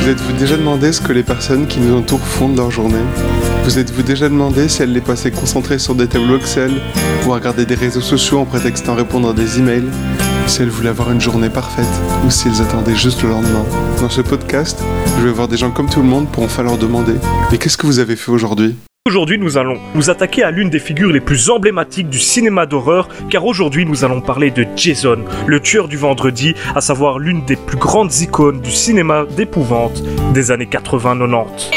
Vous êtes-vous déjà demandé ce que les personnes qui nous entourent font de leur journée? Vous êtes-vous déjà demandé si elles les passaient concentrées sur des tableaux Excel ou à regarder des réseaux sociaux en prétextant répondre à des emails? Si elles voulaient avoir une journée parfaite ou si elles attendaient juste le lendemain? Dans ce podcast, je vais voir des gens comme tout le monde pour enfin leur demander Et qu'est-ce que vous avez fait aujourd'hui? Aujourd'hui, nous allons nous attaquer à l'une des figures les plus emblématiques du cinéma d'horreur, car aujourd'hui, nous allons parler de Jason, le tueur du vendredi, à savoir l'une des plus grandes icônes du cinéma d'épouvante des années 80-90.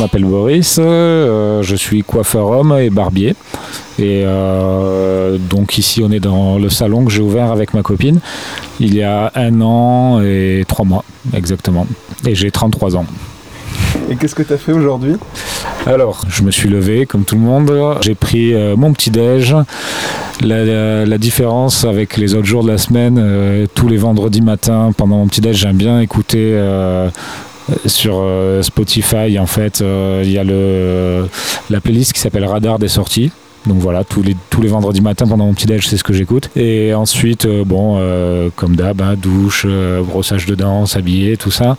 M'appelle Boris, euh, je suis coiffeur homme et barbier. Et euh, donc ici on est dans le salon que j'ai ouvert avec ma copine il y a un an et trois mois exactement. Et j'ai 33 ans. Et qu'est-ce que t'as fait aujourd'hui? Alors, je me suis levé comme tout le monde, j'ai pris euh, mon petit déj. La, la- la différence avec les autres jours de la semaine, euh, tous les vendredis matins pendant mon petit déj, j'aime bien écouter euh, sur euh, Spotify. En fait, euh, il y a la playlist qui s'appelle Radar des sorties. Donc voilà, tous les, vendredis matins pendant mon petit déj, c'est ce que j'écoute. Et ensuite, euh, bon, euh, comme d'hab, hein, douche, euh, brossage de dents, s'habiller, tout ça.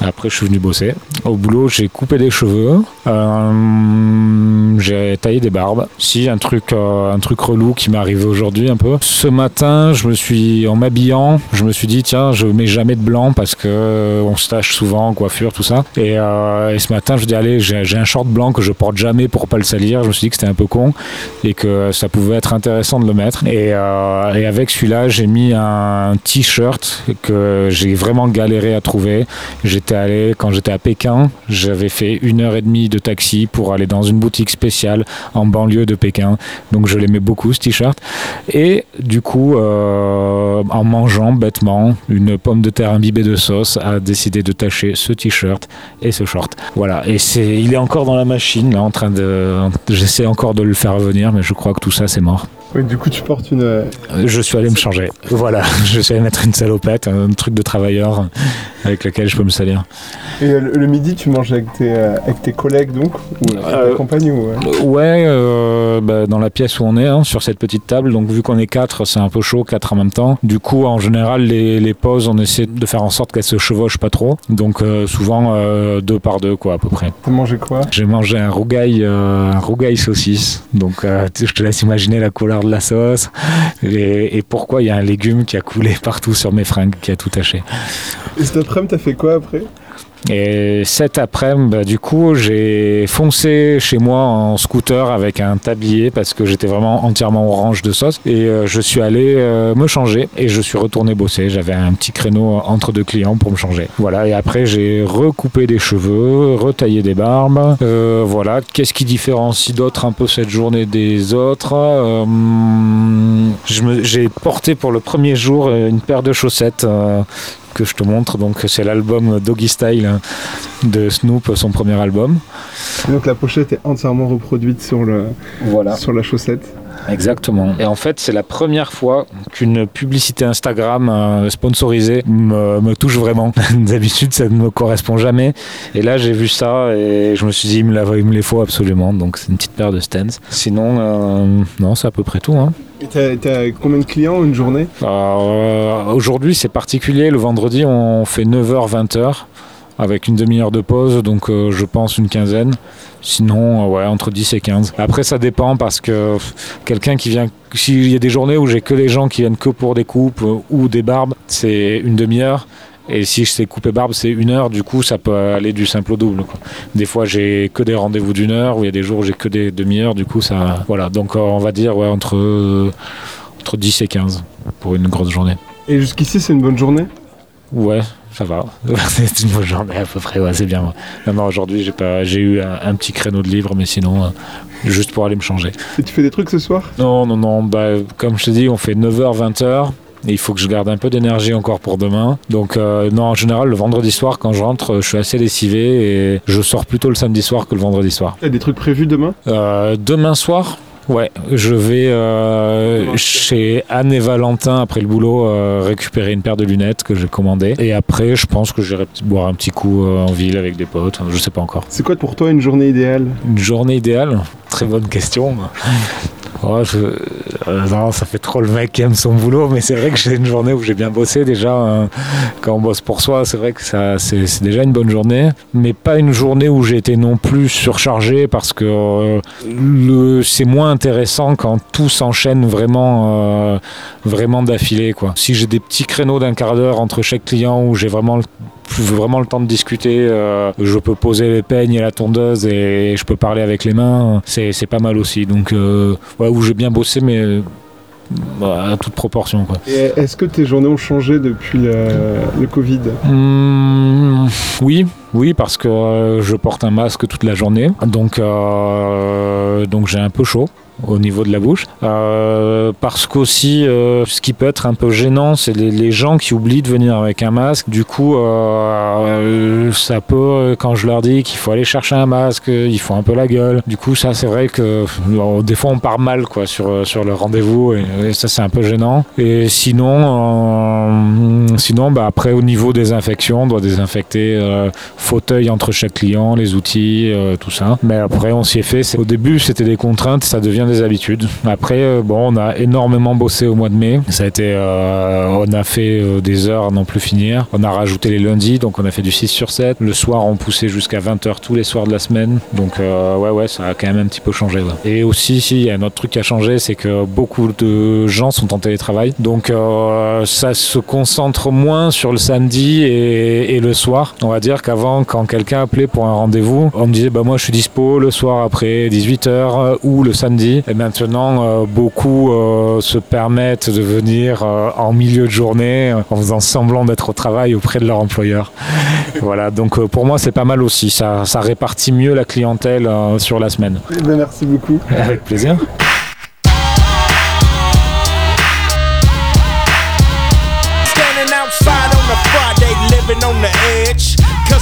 Après, je suis venu bosser. Au boulot, j'ai coupé des cheveux, euh, j'ai taillé des barbes. Si, un truc, euh, un truc relou qui m'est arrivé aujourd'hui un peu. Ce matin, je me suis, en m'habillant, je me suis dit, tiens, je mets jamais de blanc parce que euh, on se tâche souvent, coiffure, tout ça. Et, ce matin, je dis, allez, j'ai un short blanc que je porte jamais pour pas le salir. Je me suis dit que c'était un peu con et que ça pouvait être intéressant de le mettre. Et, et avec celui-là, j'ai mis un t-shirt que j'ai vraiment galéré à trouver. J'étais quand j'étais à Pékin, j'avais fait une heure et demie de taxi pour aller dans une boutique spéciale en banlieue de Pékin. Donc je l'aimais beaucoup ce t-shirt. Et du coup, euh, en mangeant bêtement une pomme de terre imbibée de sauce, a décidé de tacher ce t-shirt et ce short. Voilà. Et c'est, il est encore dans la machine, là, en train de. J'essaie encore de le faire revenir, mais je crois que tout ça, c'est mort. Oui, du coup tu portes une... Euh, Je suis allé me changer. Voilà. Je suis allé mettre une salopette, un truc de travailleur avec lequel je peux me salir. Et euh, le, le midi tu manges avec tes, euh, avec tes collègues donc Ou avec Euh, ta compagne ou... Ouais, euh, bah, dans la pièce où on est, hein, sur cette petite table. Donc, vu qu'on est quatre, c'est un peu chaud, quatre en même temps. Du coup, en général, les, les pauses, on essaie de faire en sorte qu'elles se chevauchent pas trop. Donc, euh, souvent deux par deux, quoi, à peu près. T'as mangé quoi? J'ai mangé un rougail, un rougail saucisse. Donc, je te laisse imaginer la couleur de la sauce et, et pourquoi il y a un légume qui a coulé partout sur mes fringues, qui a tout taché. Et cet après-midi t'as fait quoi après? Et cet après-midi, bah, du coup, j'ai foncé chez moi en scooter avec un tablier parce que j'étais vraiment entièrement orange de sauce. Et euh, je suis allé euh, me changer et je suis retourné bosser. J'avais un petit créneau entre deux clients pour me changer. Voilà, et après, j'ai recoupé des cheveux, retaillé des barbes. Euh, voilà, qu'est-ce qui différencie d'autres un peu cette journée des autres? Euh, me- J'ai porté pour le premier jour une paire de chaussettes. Que je te montre. Donc c'est l'album Doggy Style hein, de Snoop, son premier album. Et Donc la pochette est entièrement reproduite sur, le, Voilà. sur la chaussette. Exactement. Et en fait, c'est la première fois qu'une publicité Instagram euh, sponsorisée me, me touche vraiment. D'habitude, ça ne me correspond jamais. Et là, j'ai vu ça et je me suis dit, il me, la- il me les faut absolument. Donc c'est une petite paire de stands. Sinon, euh, non, c'est à peu près tout. hein. Et t'as, combien de clients une journée? Alors, euh, Aujourd'hui, c'est particulier. Le vendredi, on fait 9h-20h avec une demi-heure de pause, donc euh, je pense une quinzaine. Sinon, euh, ouais, entre 10 et 15. Après, ça dépend parce que quelqu'un qui vient. S'il y a des journées où j'ai que les gens qui viennent que pour des coupes euh, ou des barbes, c'est une demi-heure. Et si je sais couper barbe, c'est une heure. Du coup, ça peut aller du simple au double. quoi. Des fois, j'ai que des rendez-vous d'une heure, ou il y a des jours où j'ai que des demi-heures. Du coup, ça. Voilà. Donc, on va dire ouais, entre, euh, entre 10 et 15 pour une grosse journée. Et jusqu'ici c'est une bonne journée? Ouais, ça va. c'est une bonne journée à peu près, ouais, c'est bien. Non, non, aujourd'hui, j'ai pas, j'ai eu un, un petit créneau de livre, mais sinon, euh, juste pour aller me changer. Et tu fais des trucs ce soir? Non, non, non, bah, comme je te dis, on fait 9h, 20h. Et il faut que je garde un peu d'énergie encore pour demain. Donc euh, non, en général, le vendredi soir, quand je rentre, je suis assez lessivé et je sors plutôt le samedi soir que le vendredi soir. A des trucs prévus demain? Euh, demain soir? Ouais, je vais euh, chez Anne et Valentin après le boulot euh, récupérer une paire de lunettes que j'ai commandées. Et après, je pense que j'irai boire un petit coup euh, en ville avec des potes. Je sais pas encore. C'est quoi pour toi une journée idéale? Une journée idéale? Très bonne question. Oh, euh, non, ça fait trop le mec qui aime son boulot, mais c'est vrai que j'ai une journée où j'ai bien bossé déjà. hein. Quand on bosse pour soi, c'est vrai que ça, c'est, déjà une bonne journée, mais pas une journée où j'ai été non plus surchargé parce que euh, c'est moins intéressant quand tout s'enchaîne vraiment, euh, vraiment d'affilée. Quoi. Si j'ai des petits créneaux d'un quart d'heure entre chaque client où j'ai vraiment le vraiment le temps de discuter. je peux poser les peignes et la tondeuse et je peux parler avec les mains. C'est, pas mal aussi. Donc, où j'ai bien bossé, mais euh, bah, à toute proportion. Quoi. Et est-ce que tes journées ont changé depuis le, le Covid? Hum, oui, oui, parce que euh, je porte un masque toute la journée, donc euh, donc j'ai un peu chaud au niveau de la bouche. Euh, parce qu'aussi, euh, ce qui peut être un peu gênant, c'est les, les gens qui oublient de venir avec un masque. Du coup, ça peut, quand je leur dis qu'il faut aller chercher un masque, ils font un peu la gueule. Du coup, ça, c'est vrai que des fois, on part mal quoi sur sur le rendez-vous et, ça, c'est un peu gênant. Et sinon, sinon, bah après, au niveau des infections, on doit désinfecter fauteuil entre chaque client, les outils, euh, tout ça. Mais après, on s'y est fait. Au début, c'était des contraintes, ça devient des habitudes. Après, euh, bon, on a énormément bossé au mois de mai. Ça a été, euh, on a fait des heures à n'en plus finir. On a rajouté les lundis, donc on a fait du 6 sur 7. Le soir, on poussait jusqu'à 20h tous les soirs de la semaine. Donc, ouais, ouais, ça a quand même un petit peu changé. ouais. Et aussi, si, il y a un autre truc qui a changé, c'est que beaucoup de gens sont en télétravail. Donc, ça se concentre moins sur le samedi et le soir. On va dire qu'avant, quand quelqu'un appelait pour un rendez-vous, on me disait, bah, moi, je suis dispo le soir après 18h ou le samedi. Et maintenant, euh, beaucoup euh, se permettent de venir euh, en milieu de journée euh, en faisant semblant d'être au travail auprès de leur employeur. voilà, donc euh, pour moi, c'est pas mal aussi. Ça, ça répartit mieux la clientèle euh, sur la semaine. Eh ben, Merci beaucoup. Avec plaisir.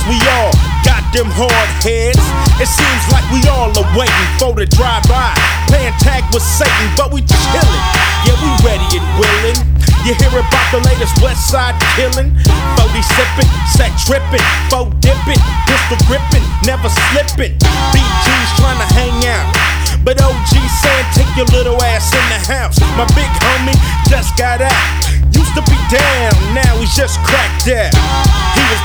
We all got them hard heads. It seems like we all are waiting for the drive by. Playing tag with Satan, but we chillin'. Yeah, we ready and willing. You hear about the latest West Side killing? 40 sippin', set trippin', foe dippin', pistol grippin', never slippin'. BG's trying to hang out. But OG saying, take your little ass in the house. My big homie just got out. Used to be down, now he's just cracked out. He was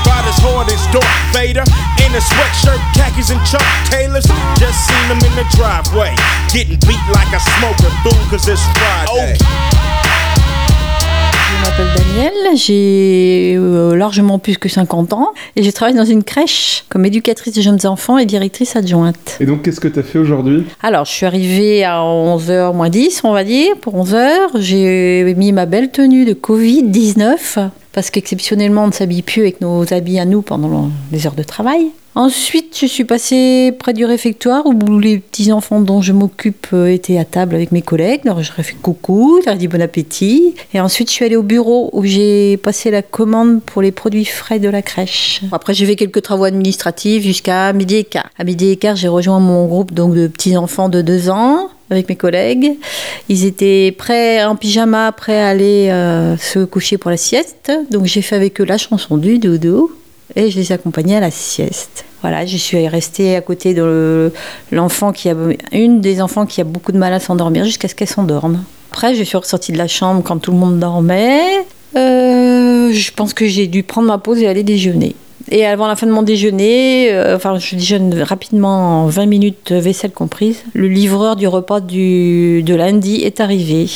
a sweatshirt, khakis, and Chuck Taylors. Just seen him in the driveway. Getting beat like a smoker, fool, cause it's Friday. Je m'appelle Danielle, j'ai euh, largement plus que 50 ans et je travaille dans une crèche comme éducatrice de jeunes enfants et directrice adjointe. Et donc, qu'est-ce que tu as fait aujourd'hui? Alors, je suis arrivée à 11h moins 10, on va dire, pour 11h. J'ai mis ma belle tenue de Covid-19 parce qu'exceptionnellement, on s'habille plus avec nos habits à nous pendant les heures de travail. Ensuite, je suis passée près du réfectoire où les petits-enfants dont je m'occupe euh, étaient à table avec mes collègues. Alors, je leur ai fait coucou, je leur ai dit bon appétit. Et ensuite, je suis allée au bureau où j'ai passé la commande pour les produits frais de la crèche. Après, j'ai fait quelques travaux administratifs jusqu'à midi et quart. À midi et quart, j'ai rejoint mon groupe donc, de petits-enfants de 2 ans avec mes collègues. Ils étaient prêts en pyjama, prêts à aller euh, se coucher pour la sieste. Donc, j'ai fait avec eux la chanson du dodo et je les ai accompagnés à la sieste. Voilà, je suis restée à côté de le- l'enfant qui a une des enfants qui a beaucoup de mal à s'endormir jusqu'à ce qu'elle s'endorme. Après, je suis ressortie de la chambre quand tout le monde dormait. Euh, je pense que j'ai dû prendre ma pause et aller déjeuner. Et avant la fin de mon déjeuner, euh, enfin je déjeune rapidement en 20 minutes, euh, vaisselle comprise, le livreur du repas du, de lundi est arrivé.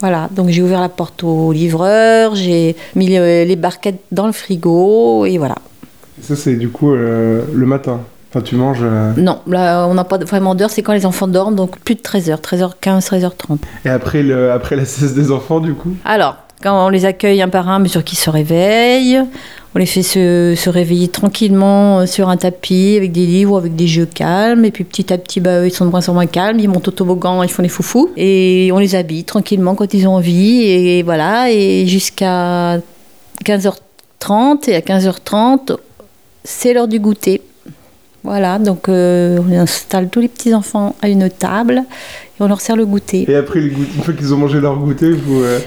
Voilà, donc j'ai ouvert la porte au livreur, j'ai mis les barquettes dans le frigo et voilà. Ça, c'est du coup euh, le matin. Enfin, tu manges. euh, Non, là on n'a pas vraiment d'heure, c'est quand les enfants dorment, donc plus de 13h, 13h15, 13h30. Et après, le, après la sieste des enfants, du coup? Alors, quand on les accueille un par un, à mesure qu'ils se réveillent, On les fait se, réveiller tranquillement euh, sur un tapis avec des livres, avec des jeux calmes. Et puis petit à petit, bah, ils sont de moins en moins calmes. Ils montent au toboggan, ils font les foufous. Et on les habille tranquillement quand ils ont envie. Et voilà. Et jusqu'à 15h30. Et à 15h30, c'est l'heure du goûter. Voilà. Donc euh, on installe tous les petits-enfants à une table. Et on leur sert le goûter. Et après, une fois qu'ils ont mangé leur goûter, vous. euh,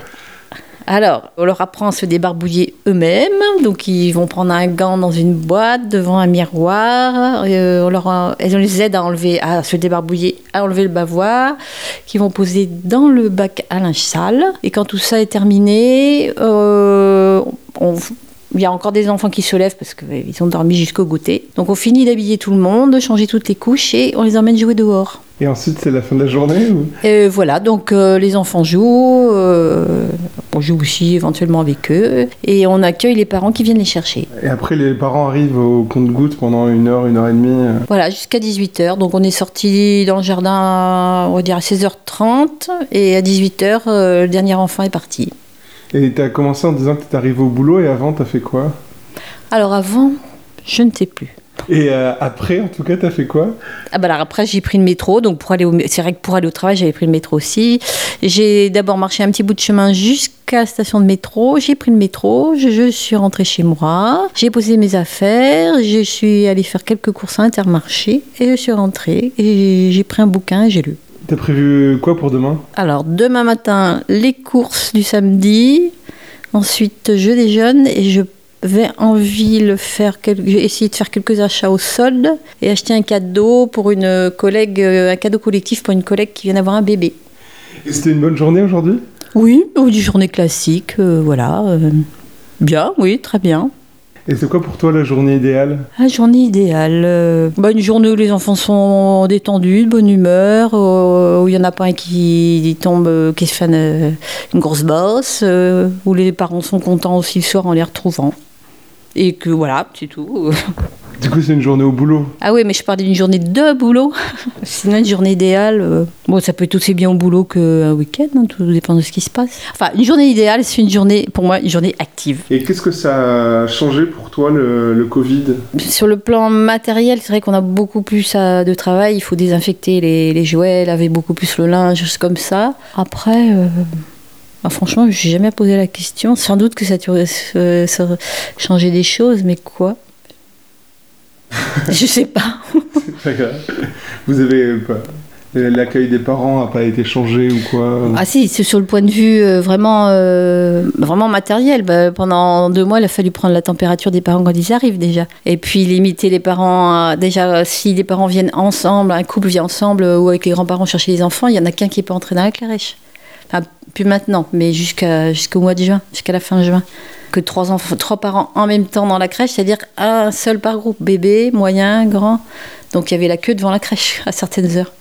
Alors, on leur apprend à se débarbouiller eux-mêmes. Donc, ils vont prendre un gant dans une boîte devant un miroir. Euh, on, leur, les aide à enlever, à se débarbouiller, à enlever le bavoir, qu'ils vont poser dans le bac à linge sale. Et quand tout ça est terminé, euh, on- il y a encore des enfants qui se lèvent parce qu'ils ont dormi jusqu'au goûter. Donc, on finit d'habiller tout le monde, de changer toutes les couches et on les emmène jouer dehors. Et ensuite, c'est la fin de la journée ou... Et voilà, donc euh, les enfants jouent, euh, on joue aussi éventuellement avec eux, et on accueille les parents qui viennent les chercher. Et après, les parents arrivent au compte-goutte pendant une heure, une heure et demie. euh. Voilà, jusqu'à 18h. Donc on est sorti dans le jardin, on va dire à 16h30, et à 18h, euh, le dernier enfant est parti. Et t'as commencé en disant que t'es arrivé au boulot et avant, t'as fait quoi? Alors avant, je ne sais plus. Et euh, après, en tout cas, t'as fait quoi? Ah bah alors après j'ai pris le métro, donc pour aller au, c'est vrai que pour aller au travail j'avais pris le métro aussi. J'ai d'abord marché un petit bout de chemin jusqu'à la station de métro, j'ai pris le métro, je, je suis rentrée chez moi, j'ai posé mes affaires, je suis allée faire quelques courses à Intermarché et je suis rentrée. Et j'ai pris un bouquin et j'ai lu. T'as prévu quoi pour demain? Alors demain matin les courses du samedi, ensuite je déjeune et je vais en ville faire quelques, j'ai essayé de faire quelques achats au solde et acheter un cadeau pour une collègue, euh, un cadeau collectif pour une collègue qui vient d'avoir un bébé. Et c'était une bonne journée aujourd'hui? Oui, ou du journée classique, euh, voilà. euh, bien, oui, très bien. Et c'est quoi pour toi la journée idéale? La journée idéale. euh, bah, une journée où les enfants sont détendus, de bonne humeur, où il n'y en a pas un qui tombe, qui se fait une, une grosse bosse, où les parents sont contents aussi le soir en les retrouvant. Et que voilà, c'est tout. Du coup, c'est une journée au boulot. Ah oui, mais je parlais d'une journée de boulot. Sinon, une journée idéale, euh, bon, ça peut être aussi bien au boulot qu'un week-end, hein, tout dépend de ce qui se passe. Enfin, une journée idéale, c'est une journée, pour moi, une journée active. Et qu'est-ce que ça a changé pour toi le, le Covid? Sur le plan matériel, c'est vrai qu'on a beaucoup plus à- de travail. Il faut désinfecter les, les jouets, laver beaucoup plus le linge, choses comme ça. Après, euh, bah, franchement, je n'ai jamais posé la question. Sans doute que ça, aurait euh, ça changé des choses, mais quoi? Je sais pas. Pas grave. Vous avez pas. L'accueil des parents n'a pas été changé ou quoi? Ah si, c'est sur le point de vue euh, vraiment, euh, vraiment matériel. Bah, pendant deux mois, il a fallu prendre la température des parents quand ils arrivent déjà. Et puis limiter les parents. à- déjà, euh, si les parents viennent ensemble, un couple vient ensemble euh, ou avec les grands-parents chercher les enfants, il y en a qu'un qui n'est pas entré dans la crèche. Plus maintenant, mais jusqu'à, jusqu'au mois de juin, jusqu'à la fin juin. Que trois, enfants, trois parents en même temps dans la crèche, c'est-à-dire un seul par groupe, bébé, moyen, grand. Donc il y avait la queue devant la crèche à certaines heures.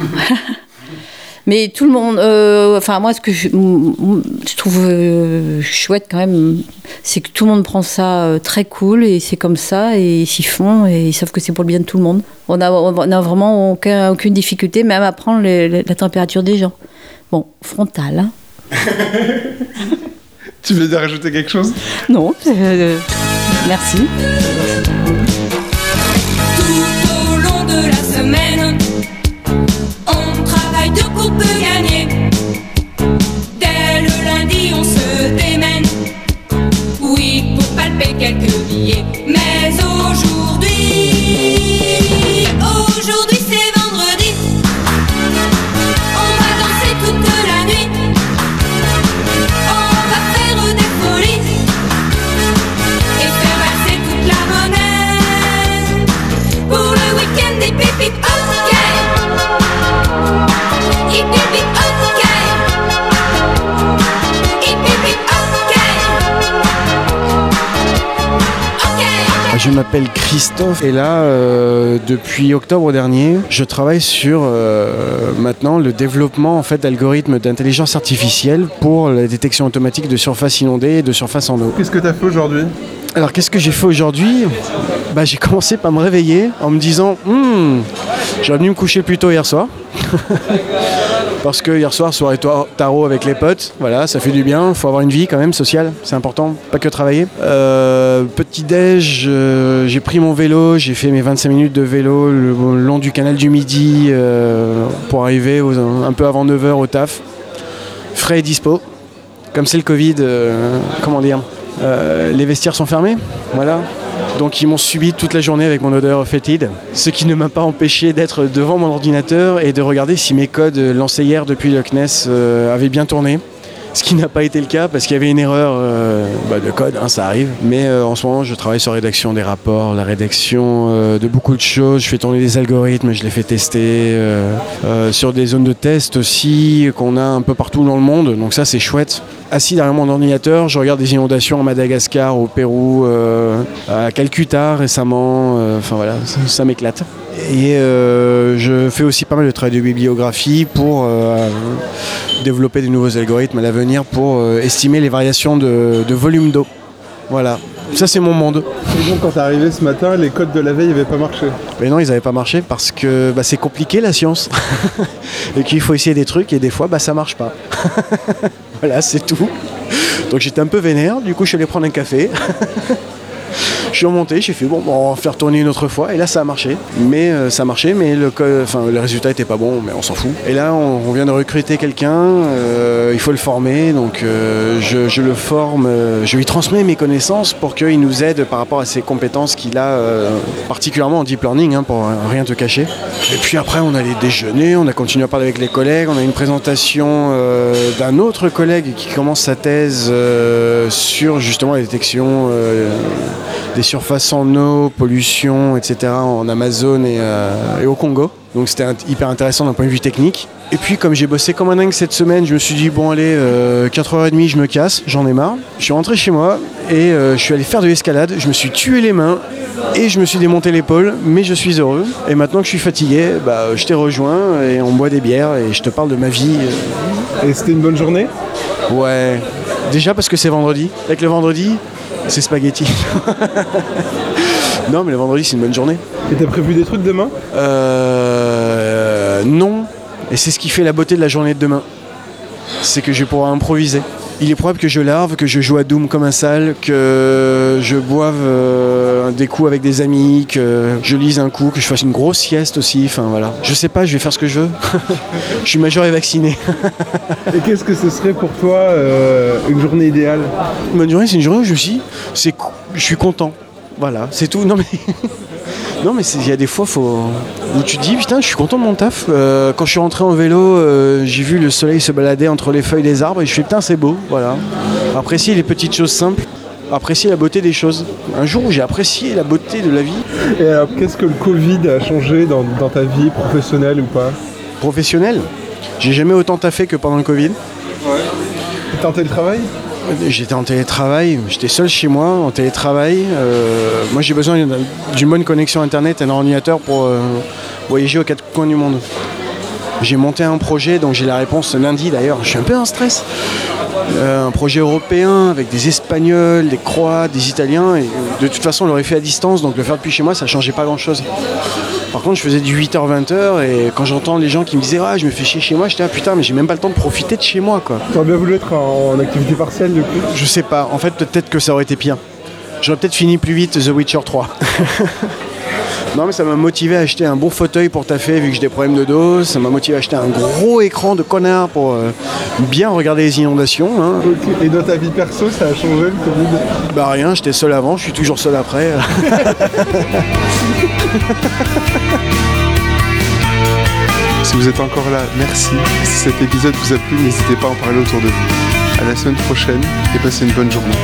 Mais tout le monde, euh, enfin moi ce que je, trouve euh, chouette quand même, c'est que tout le monde prend ça euh, très cool et c'est comme ça et ils s'y font et ils savent que c'est pour le bien de tout le monde. On a, on a vraiment aucun- aucune difficulté même à prendre la température des gens. Bon, frontal, hein. Tu veux dire rajouter quelque chose? Non, euh, merci. Tout au long de la semaine, de pour m'appelle Christophe et là, euh, depuis octobre dernier, je travaille sur euh, maintenant le développement en fait d'algorithmes d'intelligence artificielle pour la détection automatique de surface inondée et de surface en eau. Qu'est-ce que t'as fait aujourd'hui? Alors qu'est-ce que j'ai fait aujourd'hui? Bah, J'ai commencé par me réveiller en me disant Hmm, j'aurais dû me coucher plus tôt hier soir. Parce que hier soir, soirée tarot avec les potes, voilà, ça fait du bien. faut avoir une vie quand même sociale, c'est important, pas que travailler. Euh, petit déj, euh, j'ai pris mon vélo, j'ai fait mes 25 minutes de vélo le, long du canal du Midi euh, pour arriver un peu avant 9h au taf. Frais et dispo. Comme c'est le Covid, comment dire, les vestiaires sont fermés, voilà. Donc ils m'ont subi toute la journée avec mon odeur fétide, ce qui ne m'a pas empêché d'être devant mon ordinateur et de regarder si mes codes lancés hier depuis le CNES euh, avaient bien tourné. Ce qui n'a pas été le cas parce qu'il y avait une erreur euh, bah, de code, hein, ça arrive. Mais euh, en ce moment, je travaille sur la rédaction des rapports, la rédaction euh, de beaucoup de choses. Je fais tourner des algorithmes, je les fais tester sur des zones de test aussi qu'on a un peu partout dans le monde. Donc ça, c'est chouette. Assis derrière mon ordinateur, je regarde des inondations à Madagascar, au Pérou, à Calcutta récemment. Enfin voilà, ça m'éclate. Et euh, je fais aussi pas mal de travail de bibliographie pour euh, développer des nouveaux algorithmes à l'avenir pour euh, estimer les variations de, de volume d'eau. Voilà, ça c'est mon monde. Et donc, quand t'es arrivé ce matin, les codes de la veille n'avaient pas marché. Mais non, ils n'avaient pas marché parce que bah, c'est compliqué la science. et qu'il faut essayer des trucs et des fois bah, ça marche pas. voilà, c'est tout. Donc j'étais un peu vénère, du coup je suis allé prendre un café. Je suis remonté, j'ai fait bon, on va faire tourner une autre fois et là ça a marché. Mais euh, ça a marché, mais le, résultat était pas bon, mais on s'en fout. Et là on, vient de recruter quelqu'un, euh, il faut le former, donc euh, je, le forme, je lui transmets mes connaissances pour qu'il nous aide par rapport à ses compétences qu'il a, particulièrement en deep learning, hein, pour rien te cacher. Et puis après on allait déjeuner, on a continué à parler avec les collègues, on a une présentation d'un autre collègue qui commence sa thèse sur justement la détection des surfaces en eau, pollution, etc. en Amazon et, euh, et au Congo. Donc c'était hyper intéressant d'un point de vue technique. Et puis comme j'ai bossé comme un dingue cette semaine, je me suis dit bon allez, euh, 4h30 je me casse, j'en ai marre. Je suis rentré chez moi et euh, je suis allé faire de l'escalade, je me suis tué les mains et je me suis démonté l'épaule, mais je suis heureux. Et maintenant que je suis fatigué, bah, je t'ai rejoint et on boit des bières et je te parle de ma vie. Et c'était une bonne journée? Ouais, déjà parce que c'est vendredi. Avec le vendredi, c'est spaghetti. non, mais le vendredi, c'est une bonne journée. Et t'as prévu des trucs demain Euh, non. Et c'est ce qui fait la beauté de la journée de demain. C'est que je vais pouvoir improviser. Il est probable que je larve, que je joue à Doom comme un sale, que je boive euh, des coups avec des amis, que je lise un coup, que je fasse une grosse sieste aussi. Enfin voilà. Je sais pas, je vais faire ce que je veux. je suis majeur et vacciné. Et qu'est-ce que ce serait pour toi euh, une journée idéale? Une bonne journée, c'est une journée où je suis, c'est, je suis content. Voilà, c'est tout. Non mais, non mais il y a des fois faut, où tu te dis putain, je suis content de mon taf. Euh, quand je suis rentré en vélo, euh, j'ai vu le soleil se balader entre les feuilles des arbres et je fais putain, c'est beau. Voilà. Apprécier les petites choses simples, apprécier la beauté des choses. Un jour où j'ai apprécié la beauté de la vie Et alors, qu'est-ce que le Covid a changé dans, dans ta vie professionnelle ou pas? Professionnelle? J'ai jamais autant taffé que pendant le Covid. T'es en télétravail J'étais en télétravail, j'étais seul chez moi en télétravail. Euh, moi j'ai besoin d'une- bonne connexion internet et d'un ordinateur pour euh, voyager aux quatre coins du monde. J'ai monté un projet, donc j'ai la réponse lundi d'ailleurs. Je suis un peu en stress. Euh, un projet européen avec des Espagnols, des Croates, des Italiens. Et de toute façon, on l'aurait fait à distance, donc le faire depuis chez moi, ça changeait pas grand-chose. Par contre, je faisais du 8h-20h et quand j'entends les gens qui me disaient ah, je me fais chier chez moi, j'étais ah putain, mais j'ai même pas le temps de profiter de chez moi quoi. T'aurais bien voulu être en, en activité partielle du coup? Je sais pas, en fait peut-être que ça aurait été pire. J'aurais peut-être fini plus vite The Witcher 3. non mais ça m'a motivé à acheter un bon fauteuil pour taffer vu que j'ai des problèmes de dos. Ça m'a motivé à acheter un gros écran de connard pour euh, bien regarder les inondations. hein. Et dans ta vie perso, ça a changé le Covid? Bah rien, j'étais seul avant, je suis toujours seul après. Si vous êtes encore là, merci. Si cet épisode vous a plu, n'hésitez pas à en parler autour de vous. À la semaine prochaine et passez une bonne journée.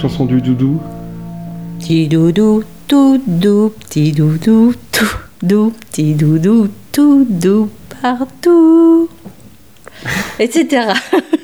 Chanson du doudou Petit doudou, tout doux, petit doudou, tout doux, petit doudou, tout doux partout. Etc.